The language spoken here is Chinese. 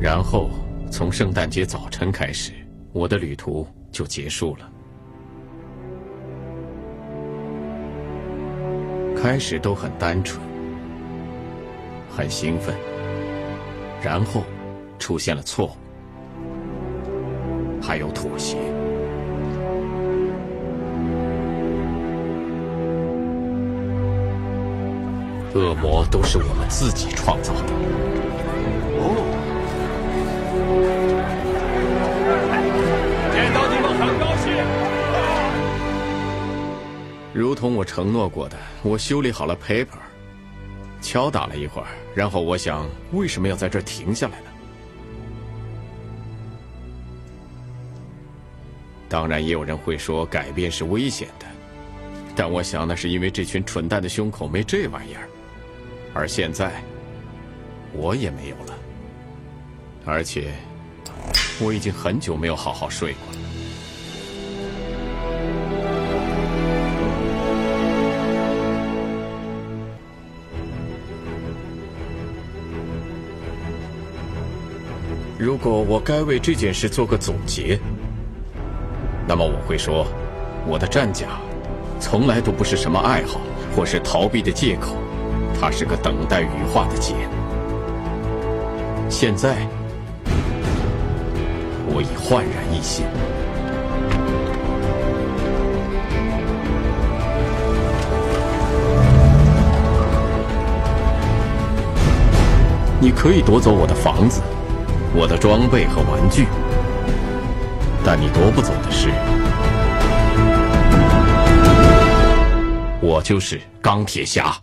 然后从圣诞节早晨开始，我的旅途就结束了。开始都很单纯，很兴奋，然后出现了错误，还有妥协。恶魔都是我们自己创造的。如同我承诺过的，我修理好了 paper，敲打了一会儿，然后我想，为什么要在这儿停下来呢？当然，也有人会说改变是危险的，但我想那是因为这群蠢蛋的胸口没这玩意儿，而现在我也没有了，而且我已经很久没有好好睡过了。如果我该为这件事做个总结，那么我会说，我的战甲从来都不是什么爱好或是逃避的借口，它是个等待羽化的茧。现在，我已焕然一新。你可以夺走我的房子。我的装备和玩具，但你夺不走的是，我就是钢铁侠。